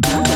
Bye.